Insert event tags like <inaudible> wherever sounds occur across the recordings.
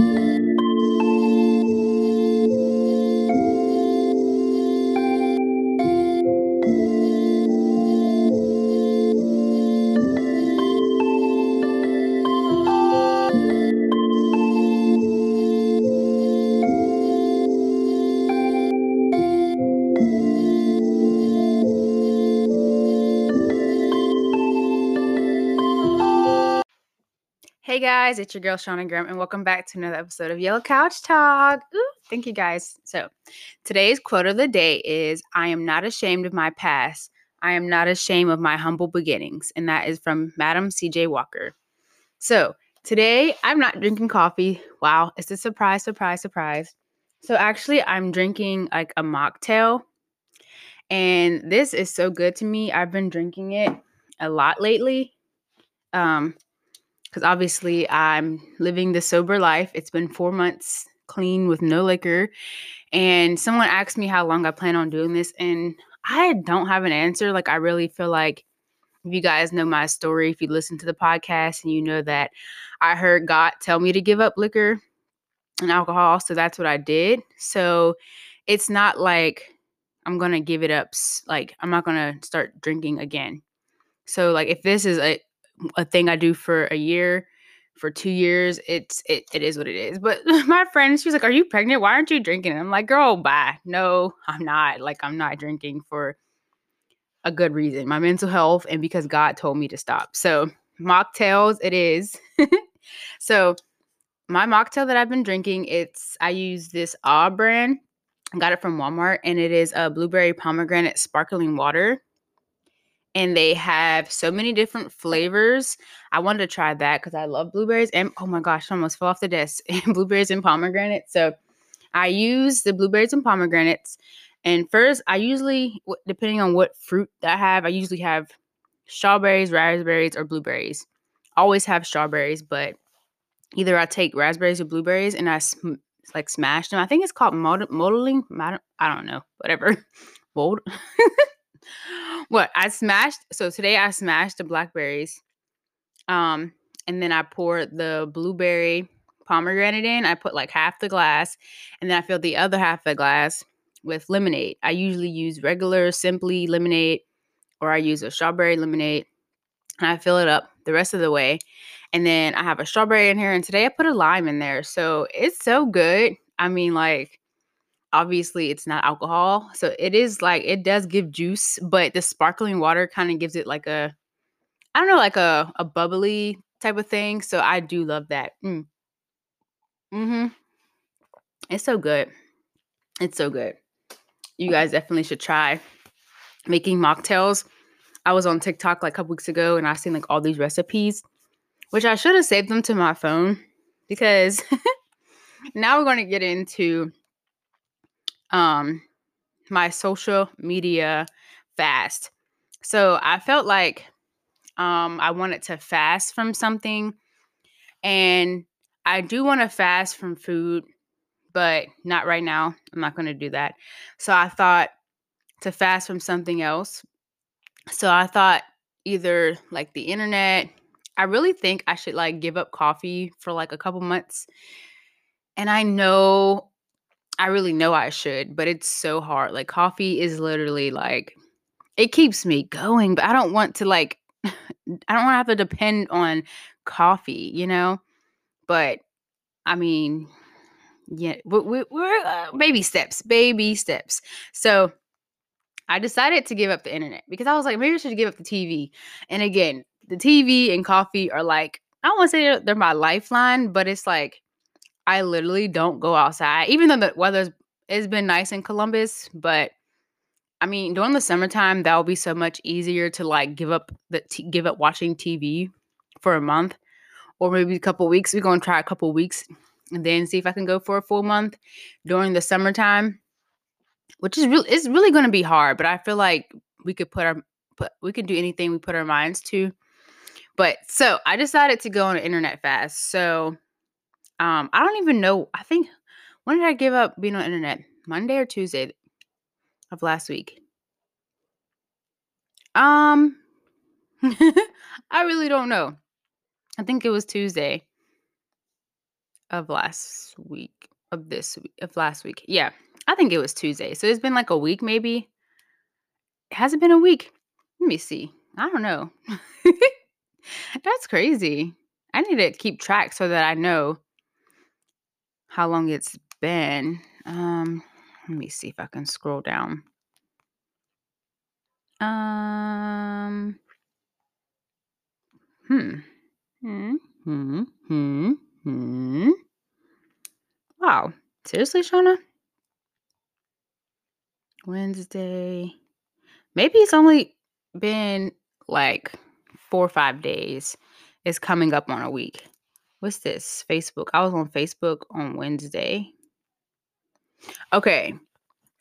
Música Guys, it's your girl Shawyna Graham, and welcome back to another episode of Yellow Couch Talk. Ooh, thank you guys. So, today's quote of the day is I am not ashamed of my past. I am not ashamed of my humble beginnings. And that is from Madam CJ Walker. So, today I'm not drinking coffee. Wow, it's a surprise, surprise, surprise. So, actually, I'm drinking like a mocktail. And this is so good to me. I've been drinking it a lot lately. Um, because obviously I'm living the sober life. It's been four months clean with no liquor. And someone asked me how long I plan on doing this, and I don't have an answer. Like, I really feel like if you guys know my story, if you listen to the podcast and you know that I heard God tell me to give up liquor and alcohol. So that's what I did. So it's not like I'm going to give it up. Like, I'm not going to start drinking again. So, like, if this is a, a thing I do for a year, for two years, it's it, it is what it is. But <laughs> my friend, she was like, Are you pregnant? Why aren't you drinking? And I'm like, girl, bye. No, I'm not. Like, I'm not drinking for a good reason. My mental health and because God told me to stop. So mocktails it is. <laughs> so my mocktail that I've been drinking, it's I use this Ah brand. I got it from Walmart and it is a blueberry pomegranate sparkling water and they have so many different flavors. I wanted to try that because I love blueberries and oh my gosh, I almost fell off the desk. <laughs> blueberries and pomegranate. So I use the blueberries and pomegranates. And first, I usually, depending on what fruit I have, I usually have strawberries, raspberries, or blueberries. Always have strawberries, but either I take raspberries or blueberries and I sm- like smash them. I think it's called mod- modeling. I don't know, whatever. <laughs> Mold. <laughs> what I smashed. So today I smashed the blackberries. Um, and then I poured the blueberry pomegranate in. I put like half the glass, and then I filled the other half of the glass with lemonade. I usually use regular simply lemonade, or I use a strawberry lemonade. And I fill it up the rest of the way. And then I have a strawberry in here, and today I put a lime in there. So it's so good. I mean, like, obviously it's not alcohol so it is like it does give juice but the sparkling water kind of gives it like a i don't know like a, a bubbly type of thing so i do love that mm. mm-hmm. It's so good. It's so good. You guys definitely should try making mocktails. I was on tiktok like a couple weeks ago and i seen like all these recipes which i should have saved them to my phone because <laughs> now we're going to get into um my social media fast. So I felt like um I wanted to fast from something and I do want to fast from food, but not right now. I'm not going to do that. So I thought to fast from something else. So I thought either like the internet. I really think I should like give up coffee for like a couple months. And I know I really know I should, but it's so hard. Like coffee is literally like it keeps me going, but I don't want to like <laughs> I don't want to have to depend on coffee, you know? But I mean, yeah, we, are uh, baby steps, baby steps. So I decided to give up the internet because I was like, maybe I should give up the TV. And again, the TV and coffee are like, I don't want to say they're my lifeline, but it's like I literally don't go outside, even though the weather's it's been nice in Columbus. But I mean, during the summertime, that will be so much easier to like give up the t- give up watching TV for a month, or maybe a couple weeks. We're gonna try a couple weeks and then see if I can go for a full month during the summertime, which is really it's really gonna be hard. But I feel like we could put our put we could do anything we put our minds to. But so I decided to go on an internet fast. So um, I don't even know. I think when did I give up being on internet? Monday or Tuesday of last week? Um, <laughs> I really don't know. I think it was Tuesday. of last week of this week of last week. Yeah, I think it was Tuesday. So it's been like a week, maybe. Has it been a week? Let me see. I don't know. <laughs> That's crazy. I need to keep track so that I know how long it's been. Um, let me see if I can scroll down. Um, hmm. Hmm. Hmm. Hmm. Hmm. Wow. Seriously, Shawyna? Wednesday. Maybe it's only been like four or five days. It's coming up on a week. What's this? Facebook. I was on Facebook on Wednesday. Okay.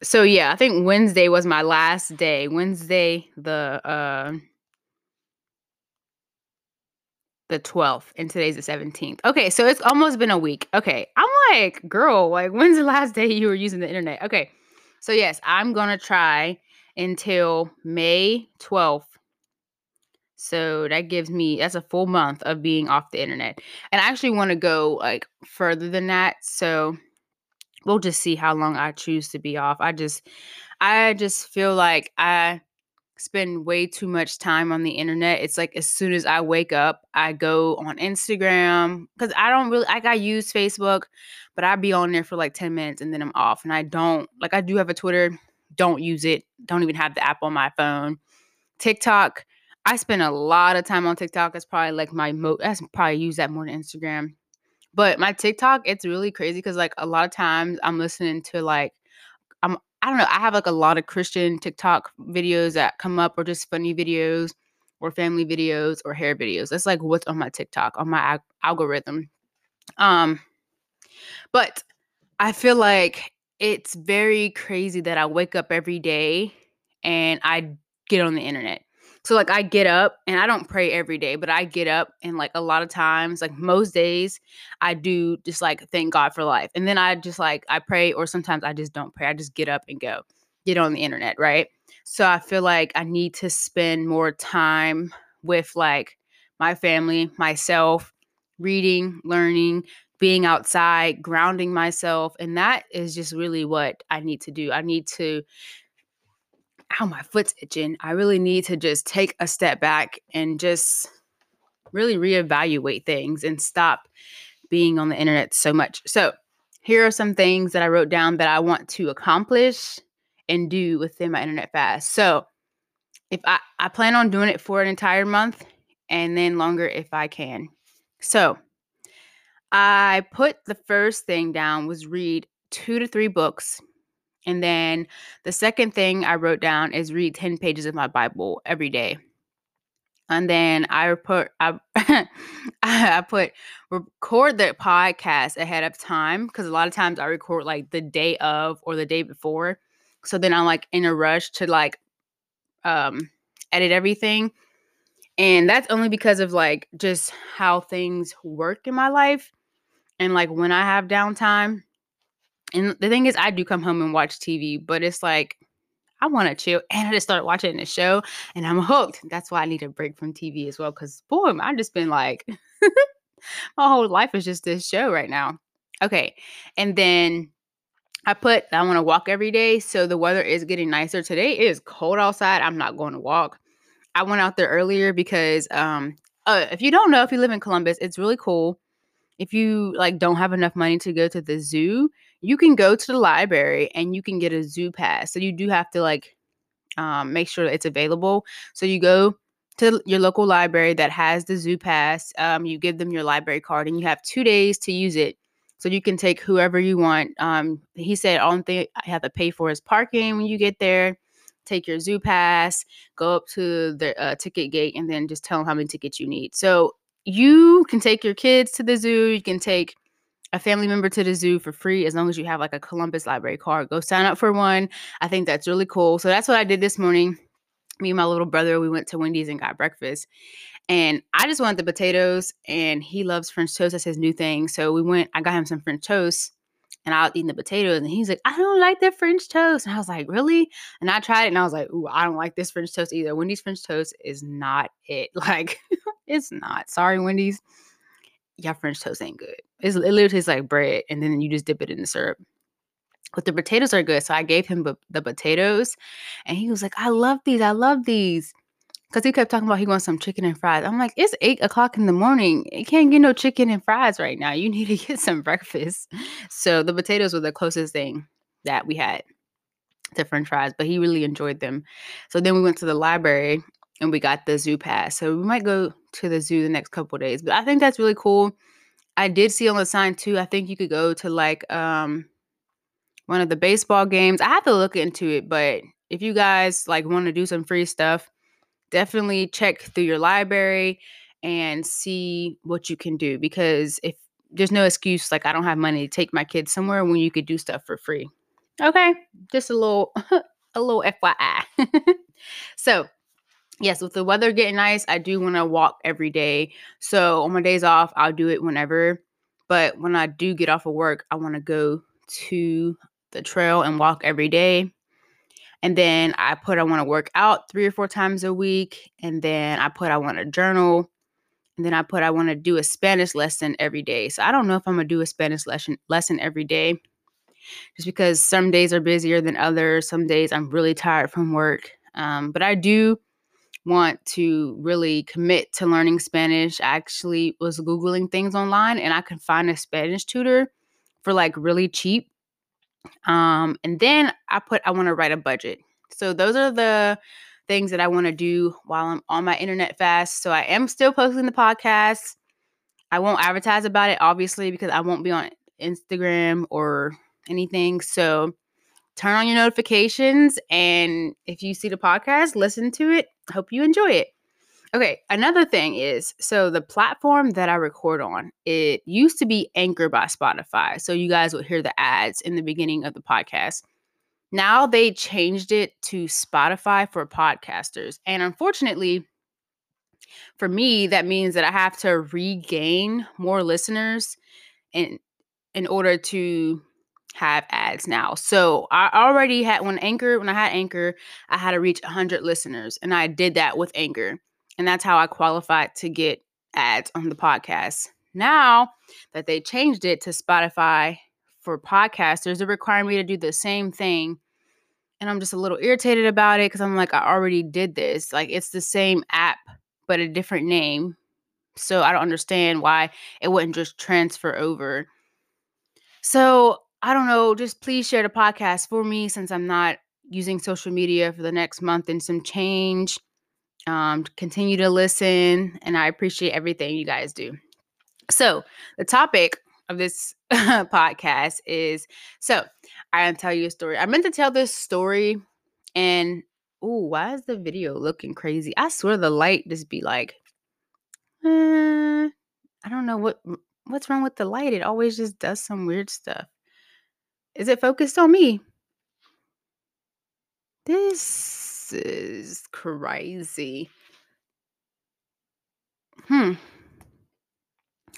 So yeah, I think Wednesday was my last day. Wednesday the uh the 12th and today's the 17th. Okay, so it's almost been a week. Okay. I'm like, girl, like when's the <laughs> last day you were using the internet? Okay. So yes, I'm going to try until May 12th. So that gives me that's a full month of being off the internet. And I actually want to go like further than that. So we'll just see how long I choose to be off. I just I just feel like I spend way too much time on the internet. It's like as soon as I wake up, I go on Instagram because I don't really like I use Facebook, but I be on there for like 10 minutes and then I'm off. And I don't like I do have a Twitter, don't use it, don't even have the app on my phone. TikTok, I spend a lot of time on TikTok. It's probably like my mo I probably use that more than Instagram. But my TikTok, it's really crazy because like a lot of times I'm listening to like I'm I don't know, I have like a lot of Christian TikTok videos that come up or just funny videos or family videos or hair videos. That's like what's on my TikTok, on my ag- algorithm. Um but I feel like it's very crazy that I wake up every day and I get on the internet. So like I get up and I don't pray every day, but I get up and like a lot of times, like most days, I do just like thank God for life. And then I just like I pray or sometimes I just don't pray. I just get up and go. Get on the internet, right? So I feel like I need to spend more time with like my family, myself, reading, learning, being outside, grounding myself. And that is just really what I need to do. I need to ow, my foot's itching. I really need to just take a step back and just really reevaluate things and stop being on the internet so much. So, here are some things that I wrote down that I want to accomplish and do within my internet fast. So, if I, I plan on doing it for an entire month and then longer if I can. So, I put the first thing down was read two to three books and then the second thing I wrote down is read 10 pages of my Bible every day. And then I put I, <laughs> I put record the podcast ahead of time because a lot of times I record like the day of or the day before. So then I'm like in a rush to like um edit everything. And that's only because of like just how things work in my life. And like when I have downtime, and the thing is, I do come home and watch TV, but it's like I want to chill, and I just start watching the show, and I'm hooked. That's why I need a break from TV as well, because boy, I've just been like, <laughs> my whole life is just this show right now. Okay, and then I put I want to walk every day, so the weather is getting nicer. Today it is cold outside. I'm not going to walk. I went out there earlier because um, uh, if you don't know, if you live in Columbus, it's really cool. If you like don't have enough money to go to the zoo, you can go to the library and you can get a zoo pass. So you do have to like um, make sure that it's available. So you go to your local library that has the zoo pass. Um, you give them your library card and you have two days to use it. So you can take whoever you want. Um, he said only thing I have to pay for is parking when you get there. Take your zoo pass, go up to the uh, ticket gate, and then just tell them how many tickets you need. So you can take your kids to the zoo. You can take a family member to the zoo for free as long as you have like a Columbus Library card. Go sign up for one. I think that's really cool. So that's what I did this morning. Me and my little brother, we went to Wendy's and got breakfast. And I just wanted the potatoes, and he loves French toast. That's his new thing. So we went, I got him some French toast, and I was eating the potatoes. And he's like, I don't like the French toast. And I was like, Really? And I tried it, and I was like, Ooh, I don't like this French toast either. Wendy's French toast is not it. <laughs> Like, it's not. Sorry, Wendy's y'all French toast ain't good. It's, it literally tastes like bread, and then you just dip it in the syrup. But the potatoes are good. So I gave him the potatoes, and he was like, I love these. I love these. Because he kept talking about he wants some chicken and fries. I'm like, it's eight o'clock in the morning. You can't get no chicken and fries right now. You <laughs> need to get some breakfast. So the potatoes were the closest thing that we had to french fries, but he really enjoyed them. So then we went to the library and we got the zoo pass. So we might go to the zoo the next couple days. But I think that's really cool. I did see on the sign too. I think you could go to like um one of the baseball games. I have to look into it, but if you guys like want to do some free stuff, definitely check through your library and see what you can do because if there's no excuse like I don't have money to take my kids somewhere when you could do stuff for free. Okay, just a little <laughs> a little FYI. <laughs> so, yes, with the weather getting nice, I do want to walk every day. So, on my days off, I'll do it whenever. But when I do get off of work, I want to go to the trail and walk every day. And then I put I want to work out three or four times a week. And then I put I want to journal. And then I put I want to do a Spanish lesson every day. So I don't know if I'm gonna do a Spanish lesson lesson every day. Just because some days are busier than others. Some days I'm really tired from work. Um, but I do want to really commit to learning Spanish. I actually was Googling things online and I could find a Spanish tutor for like really cheap. Um, and then I put, I want to write a budget. So those are the things that I want to do while I'm on my internet fast. So I am still posting the podcast. I won't advertise about it, obviously, because I won't be on Instagram or anything. So turn on your notifications. And if you see the podcast, listen to it. Hope you enjoy it. Okay, another thing is so the platform that I record on, it used to be Anchor by Spotify. So you guys would hear the ads in the beginning of the podcast. Now they changed it to Spotify for podcasters. And unfortunately, for me, that means that I have to regain more listeners in in order to have ads now. So I already had when Anchor, when I had Anchor, I had to reach 100 listeners and I did that with Anchor. And that's how I qualified to get ads on the podcast. Now that they changed it to Spotify for podcasters, they're requiring me to do the same thing. And I'm just a little irritated about it because I'm like, I already did this. Like, it's the same app, but a different name. So I don't understand why it wouldn't just transfer over. So I don't know. Just please share the podcast for me since I'm not using social media for the next month and some change. Um, continue to listen, and I appreciate everything you guys do. So, the topic of this <laughs> podcast is so I tell you a story. I meant to tell this story, and oh, why is the video looking crazy? I swear the light just be like, uh, I don't know what what's wrong with the light. It always just does some weird stuff. Is it focused on me? This is crazy. Hmm.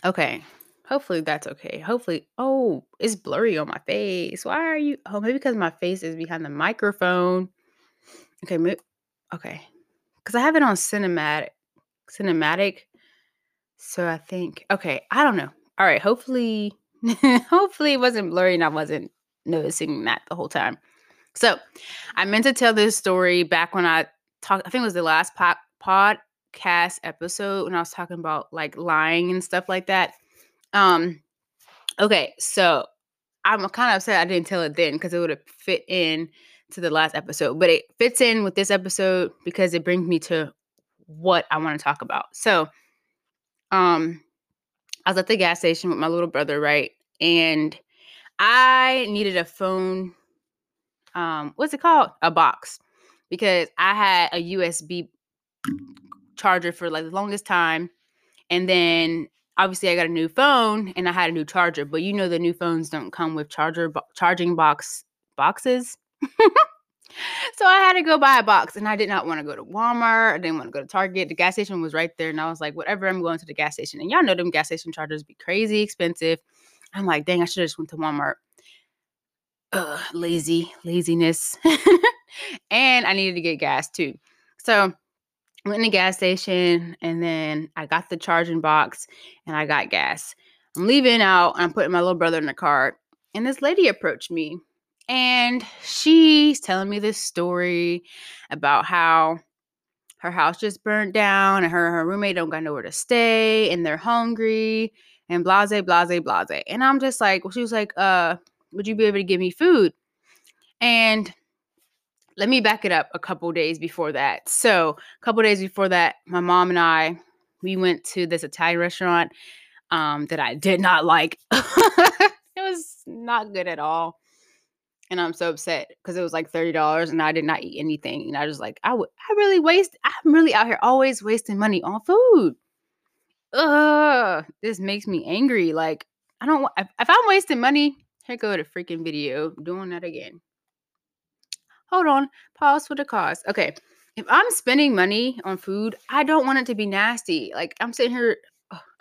Okay. Hopefully that's okay. Hopefully. Oh, it's blurry on my face. Why are you? Oh, maybe because my face is behind the microphone. Okay. Okay. Because I have it on cinematic. Cinematic. So I think. Okay. I don't know. All right. Hopefully. <laughs> hopefully it wasn't blurry and I wasn't noticing that the whole time. So I meant to tell this story back when I talked, I think it was the last po- podcast episode when I was talking about like lying and stuff like that. Um, okay, so I'm kind of upset I didn't tell it then because it would have fit in to the last episode, but it fits in with this episode because it brings me to what I want to talk about. So, um, I was at the gas station with my little brother, right? And I needed a phone um what's it called? A box. Because I had a USB charger for like the longest time. And then obviously I got a new phone and I had a new charger, but you know the new phones don't come with charger bo- charging box boxes. <laughs> so I had to go buy a box and I did not want to go to Walmart. I didn't want to go to Target. The gas station was right there and I was like, whatever, I'm going to the gas station. And y'all know them gas station chargers be crazy expensive. I'm like, dang, I should have just went to Walmart uh, lazy, laziness. <laughs> and I needed to get gas too. So went in the gas station and then I got the charging box and I got gas. I'm leaving out and I'm putting my little brother in the car. And this lady approached me and she's telling me this story about how her house just burnt down and her, and her roommate don't got nowhere to stay and they're hungry and blase, blase, blase. And I'm just like, well, she was like, uh, would you be able to give me food? And let me back it up a couple days before that. So, a couple days before that, my mom and I we went to this Italian restaurant um, that I did not like. <laughs> it was not good at all, and I'm so upset because it was like thirty dollars, and I did not eat anything. And I was like, I would, I really waste. I'm really out here always wasting money on food. Ugh, this makes me angry. Like I don't. If, I'm wasting money, here go the freaking video doing that again hold on, pause for the cause. Okay. If I'm spending money on food, I don't want it to be nasty. Like I'm sitting here.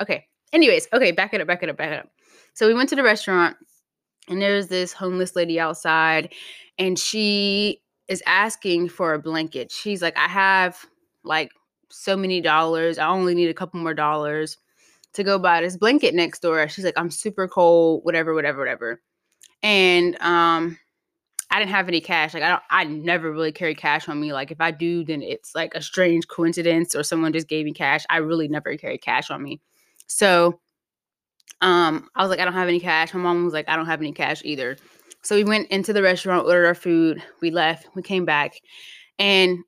Okay. Anyways, okay, back it up, back it up, back it up. So we went to the restaurant and there's this homeless lady outside and she is asking for a blanket. She's like, I have like so many dollars. I only need a couple more dollars to go buy this blanket next door. She's like, I'm super cold, whatever, whatever, whatever. And um I didn't have any cash. Like I don't I never really carry cash on me. Like if I do, then it's like a strange coincidence or someone just gave me cash. I really never carry cash on me. So um I was like, I don't have any cash. My mom was like, I don't have any cash either. So we went into the restaurant, ordered our food, we left, we came back. And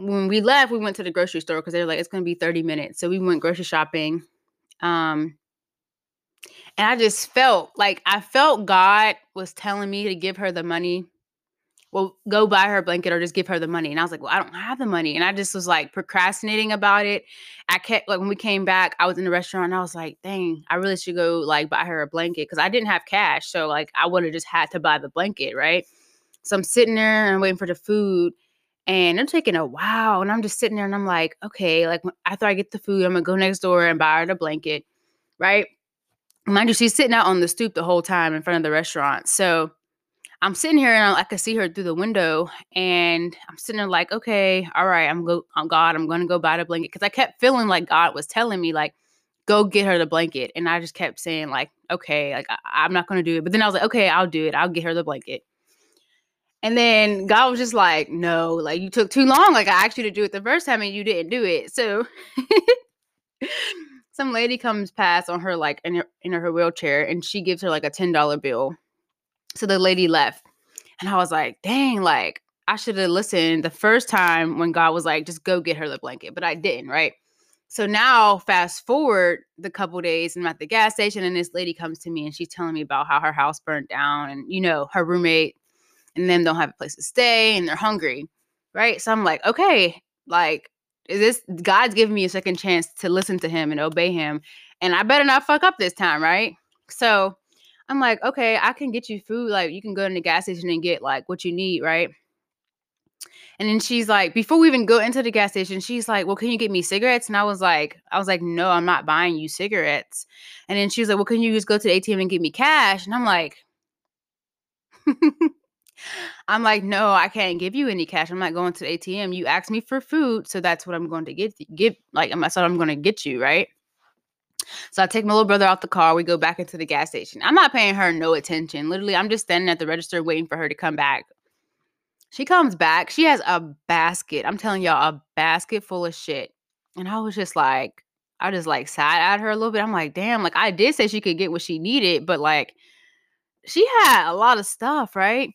when we left, we went to the grocery store because they were like, it's gonna be 30 minutes. So we went grocery shopping. Um and I just felt like I felt God was telling me to give her the money well, go buy her a blanket or just give her the money. And I was like, well, I don't have the money. And I just was like procrastinating about it. I kept like when we came back, I was in the restaurant and I was like, dang, I really should go like buy her a blanket because I didn't have cash. So like I would have just had to buy the blanket, right? So I'm sitting there and waiting for the food and they're taking a while. And I'm just sitting there and I'm like, okay, like after I get the food, I'm gonna go next door and buy her the blanket, right? Mind you, she's sitting out on the stoop the whole time in front of the restaurant. So I'm sitting here and I, I can see her through the window, and I'm sitting there like, okay, all right, I'm go, oh God, I'm gonna go buy the blanket because I kept feeling like God was telling me like, go get her the blanket, and I just kept saying like, okay, like I, am not gonna do it, but then I was like, okay, I'll do it, I'll get her the blanket. And then God was just like, no, like you took too long. Like I asked you to do it the first time and you didn't do it. So <laughs> some lady comes past on her like in her in her wheelchair and she gives her like a $10 bill so the lady left. And I was like, dang, like I should have listened the first time when God was like, just go get her the blanket, but I didn't, right? So now, fast forward the couple days, and I'm at the gas station, and this lady comes to me and she's telling me about how her house burned down, and you know, her roommate and then don't have a place to stay and they're hungry, right? So I'm like, okay, like, is this God's giving me a second chance to listen to him and obey him, and I better not fuck up this time, right? So I'm like, okay, I can get you food. Like, you can go to the gas station and get like what you need, right? And then she's like, before we even go into the gas station, she's like, well, can you get me cigarettes? And I was like, I was like, no, I'm not buying you cigarettes. And then she was like, well, can you just go to the ATM and give me cash? And I'm like, <laughs> I'm like, no, I can't give you any cash. I'm not going to ATM. You asked me for food, so that's what I'm going to get. Give like that's what I'm going to get you, right? So I take my little brother out the car. We go back into the gas station. I'm not paying her no attention. Literally, I'm just standing at the register waiting for her to come back. She comes back. She has a basket. I'm telling y'all, a basket full of shit. And I was just like, I just like sat at her a little bit. I'm like, damn, like I did say she could get what she needed, but like she had a lot of stuff, right?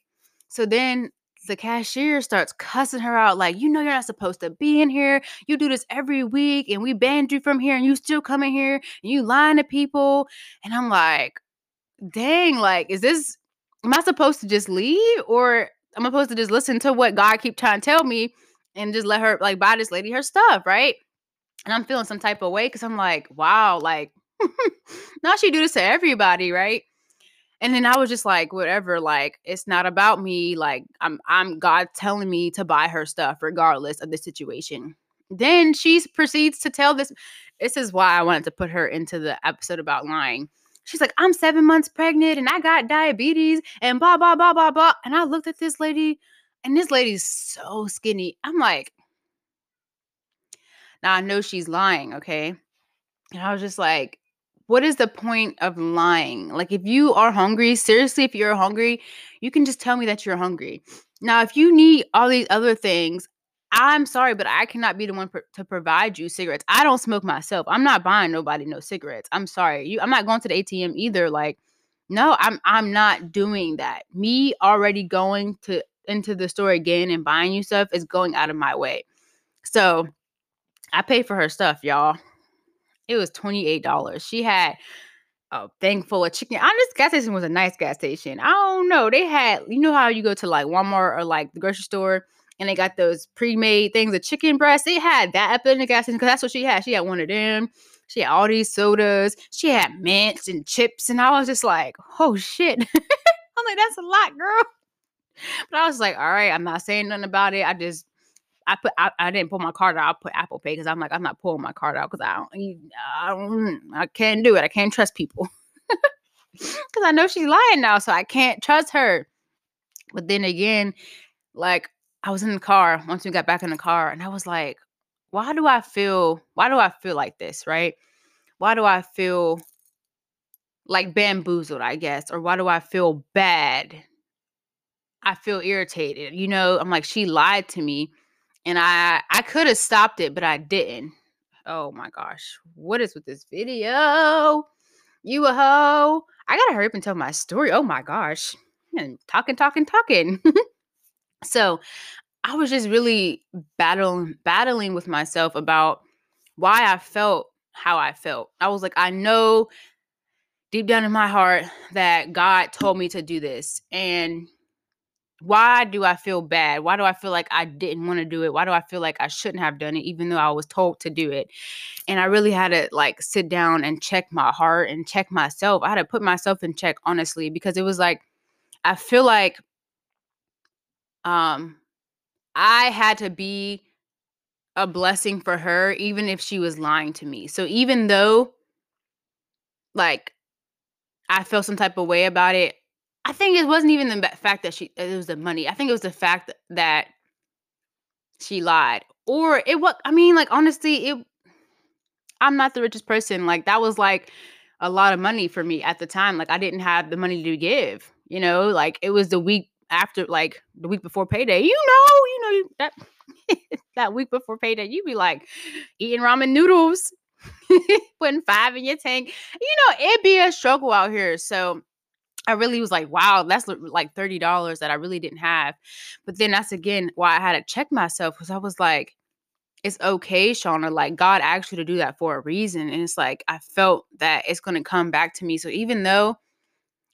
So then the cashier starts cussing her out like you know you're not supposed to be in here. You do this every week and we banned you from here and you still come in here and you lying to people. And i'm like dang like is this am i supposed to just leave or am i supposed to just listen to what god keep trying to tell me and just let her like buy this lady her stuff right? And i'm feeling some type of way because i'm like wow like <laughs> now she do this to everybody right and then I was just like, whatever, like it's not about me. Like I'm I'm God telling me to buy her stuff regardless of the situation. Then she proceeds to tell this. This is why I wanted to put her into the episode about lying. She's like, I'm seven months pregnant and I got diabetes and blah blah blah blah blah. And I looked at this lady, and this lady's so skinny. I'm like, Now I know she's lying, okay? And I was just like, what is the point of lying? Like, if you are hungry, seriously, if you're hungry, you can just tell me that you're hungry. Now, if you need all these other things, I'm sorry, but I cannot be the one to provide you cigarettes. I don't smoke myself. I'm not buying nobody no cigarettes. I'm sorry. You I'm not going to the ATM either. Like, no, I'm I'm not doing that. Me already going to into the store again and buying you stuff is going out of my way. So I pay for her stuff, y'all. It was $28. She had a thing full of chicken. I this gas station was a nice gas station. I don't know. They had, you know how you go to like Walmart or like the grocery store and they got those pre-made things of chicken breast. They had that up in the gas station because that's what she had. She had one of them. She had all these sodas. She had mints and chips, and I was just like, "Oh shit!" <laughs> I'm like, "That's a lot, girl." But I was like, "All right, I'm not saying nothing about it. I just I put I, I didn't pull my card out. I put Apple Pay because I'm like I'm not pulling my card out because I don't, I don't I can't do it. I can't trust people <laughs> because I know she's lying now, so I can't trust her. But then again, like I was in the car once we got back in the car, and I was like, why do I feel? Why do I feel like this? Right? Why do I feel like bamboozled? I guess, or why do I feel bad? I feel irritated. You know, I'm like she lied to me and I I could have stopped it, but I didn't. Oh my gosh, what is with this video? You a hoe? I gotta hurry up and tell my story. Oh my gosh, and talking, talking, talking. <laughs> so I was just really battling battling with myself about why I felt how I felt. I was like, I know deep down in my heart that God told me to do this, and why do I feel bad? Why do I feel like I didn't want to do it? Why do I feel like I shouldn't have done it, even though I was told to do it? And I really had to like sit down and check my heart and check myself. I had to put myself in check, honestly, because it was like, I feel like um I had to be a blessing for her, even if she was lying to me. So even though like I felt some type of way about it, I think it wasn't even the fact that she it was the money. I think it was the fact that she lied. Or it was I mean like honestly it I'm not the richest person. Like that was like a lot of money for me at the time. Like I didn't have the money to give, you know? Like it was the week after like the week before payday. You know, you know that <laughs> that week before payday, you'd be like eating ramen noodles, <laughs> putting five in your tank. You know, it'd be a struggle out here. So I really was like, wow, that's like $30 that I really didn't have. But then that's again why I had to check myself because I was like, it's okay, Shawyna. Like, God asked you to do that for a reason. And it's like, I felt that it's going to come back to me. So even though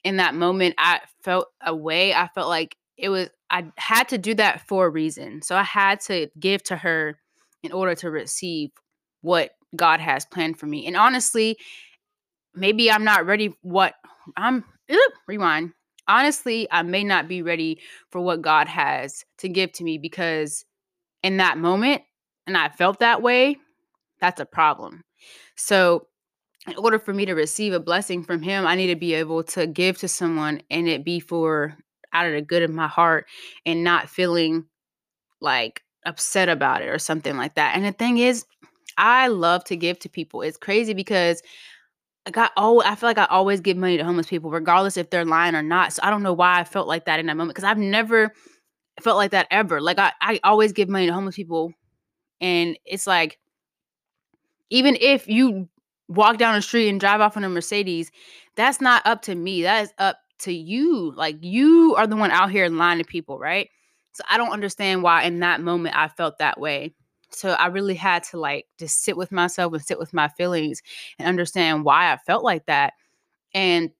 in that moment I felt a way, I felt like it was, I had to do that for a reason. So I had to give to her in order to receive what God has planned for me. And honestly, maybe I'm not ready what I'm rewind. Honestly, I may not be ready for what God has to give to me because in that moment, and I felt that way, that's a problem. So, in order for me to receive a blessing from Him, I need to be able to give to someone and it be for out of the good of my heart and not feeling like upset about it or something like that. And the thing is, I love to give to people. It's crazy because I got oh, I feel like I always give money to homeless people, regardless if they're lying or not. So I don't know why I felt like that in that moment because I've never felt like that ever. Like I, I always give money to homeless people, and it's like even if you walk down the street and drive off in a Mercedes, that's not up to me. That is up to you. Like you are the one out here lying to people, right? So I don't understand why in that moment I felt that way. So I really had to like just sit with myself and sit with my feelings and understand why I felt like that. And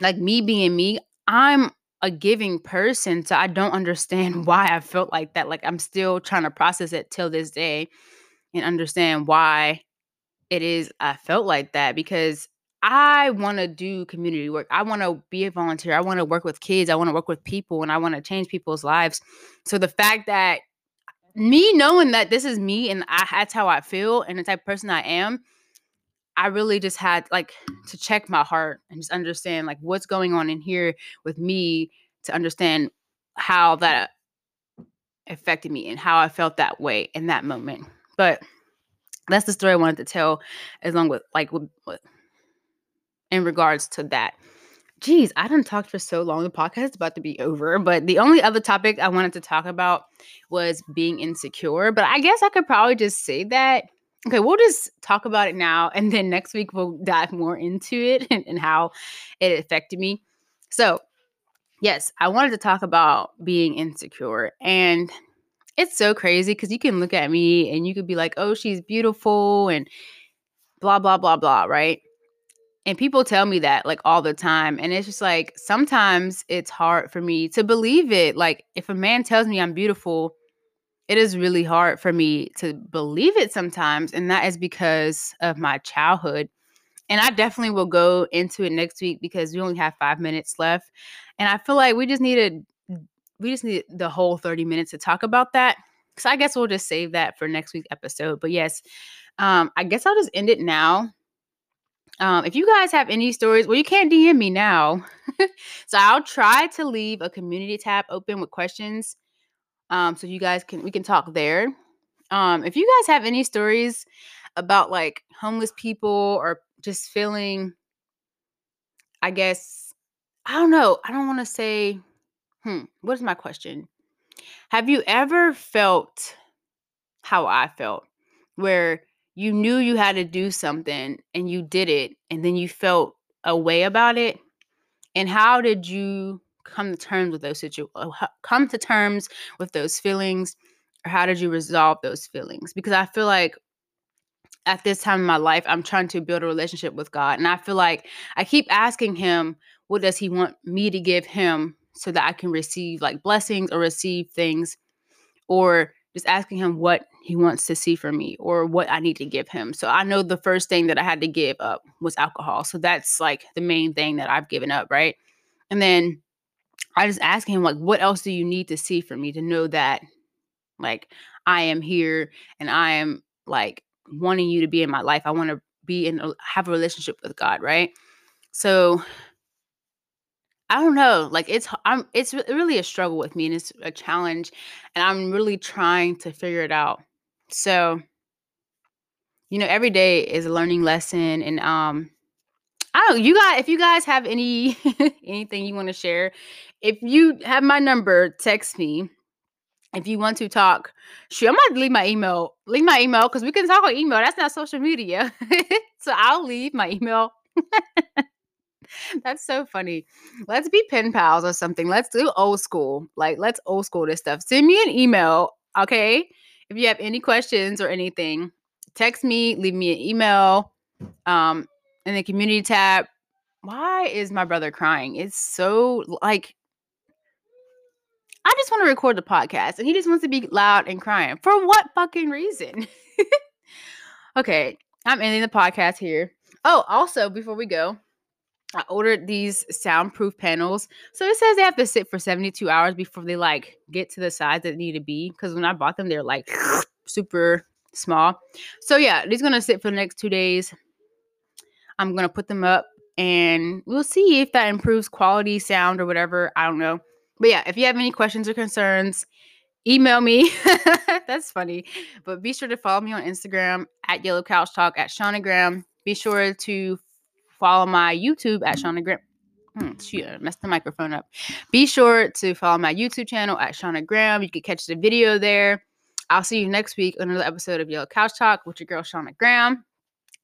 like me being me, I'm a giving person. So I don't understand <laughs> why I felt like that. Like I'm still trying to process it till this day and understand why it is I felt like that because I want to do community work. I want to be a volunteer. I want to work with kids. I want to work with people and I want to change people's lives. So the fact that me knowing that this is me and I that's how I feel and the type of person I am, I really just had like to check my heart and just understand like what's going on in here with me to understand how that affected me and how I felt that way in that moment. But that's the story I wanted to tell, as long with like with, with in regards to that. Geez, I didn't talk for so long. The podcast is about to be over. But the only other topic I wanted to talk about was being insecure. But I guess I could probably just say that. Okay, we'll just talk about it now. And then next week we'll dive more into it <laughs> and, and how it affected me. So, yes, I wanted to talk about being insecure. And it's so crazy because you can look at me and you could be like, oh, she's beautiful and blah, blah, blah, blah, right? And people tell me that like all the time. And it's just like sometimes it's hard for me to believe it. Like if a man tells me I'm beautiful, it is really hard for me to believe it sometimes. And that is because of my childhood. And I definitely will go into it next week because we only have five minutes left. And I feel like we just needed we just need the whole 30 minutes to talk about that. So I guess we'll just save that for next week's episode. But yes, um, I guess I'll just end it now. Um, if you guys have any stories, well, you can't DM me now. <laughs> so I'll try to leave a community tab open with questions. Um, so you guys can we can talk there. Um, if you guys have any stories about like homeless people or just feeling, I guess, I don't know. I don't want to say, hmm, what is my question? Have you ever felt how I felt, where you knew you had to do something and you did it and then you felt a way about it and how did you come to terms with those situations uh, come to terms with those feelings or how did you resolve those feelings? Because i feel like at this time in my life i'm trying to build a relationship with god and i feel like i keep asking him what does he want me to give him so that i can receive like blessings or receive things? Or just asking him what he wants to see from me or what I need to give him. So I know the first thing that I had to give up was alcohol. So that's like the main thing that I've given up, right? And then I just ask him like what else do you need to see from me to know that like I am here and I am like wanting you to be in my life. I want to be in have a relationship with God, right? So I don't know. Like it's I'm it's really a struggle with me and it's a challenge and I'm really trying to figure it out. So, you know, every day is a learning lesson and um I don't you guys if you guys have any <laughs> anything you want to share, if you have my number, text me. If you want to talk, sure, I'm gonna leave my email. Leave my email because we can talk on email. That's not social media. <laughs> so I'll leave my email. <laughs> That's so funny. Let's be pen pals or something. Let's do old school. Like, let's old school this stuff. Send me an email, okay? If you have any questions or anything, text me, leave me an email. Um, in the community tab. Why is my brother crying? It's so like I just want to record the podcast and he just wants to be loud and crying. For what fucking reason? <laughs> okay, I'm ending the podcast here. Oh, also, before we go, I ordered these soundproof panels. So it says they have to sit for 72 hours before they like get to the size that they need to be. Because when I bought them, they're like <laughs> super small. So yeah, these gonna sit for the next two days. I'm gonna put them up and we'll see if that improves quality sound or whatever. I don't know. But yeah, if you have any questions or concerns, email me. <laughs> That's funny. But be sure to follow me on Instagram at Yellow Couch Talk at Shaunagram. Be sure to follow my YouTube at Shawyna Grant. Hmm, shoot, I uh, messed the microphone up. Be sure to follow my YouTube channel at Shawyna Graham. You can catch the video there. I'll see you next week on another episode of Yellow Couch Talk with your girl Shawyna Graham.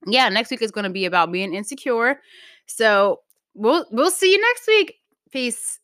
Yeah, next week is going to be about being insecure. So we'll we'll see you next week. Peace.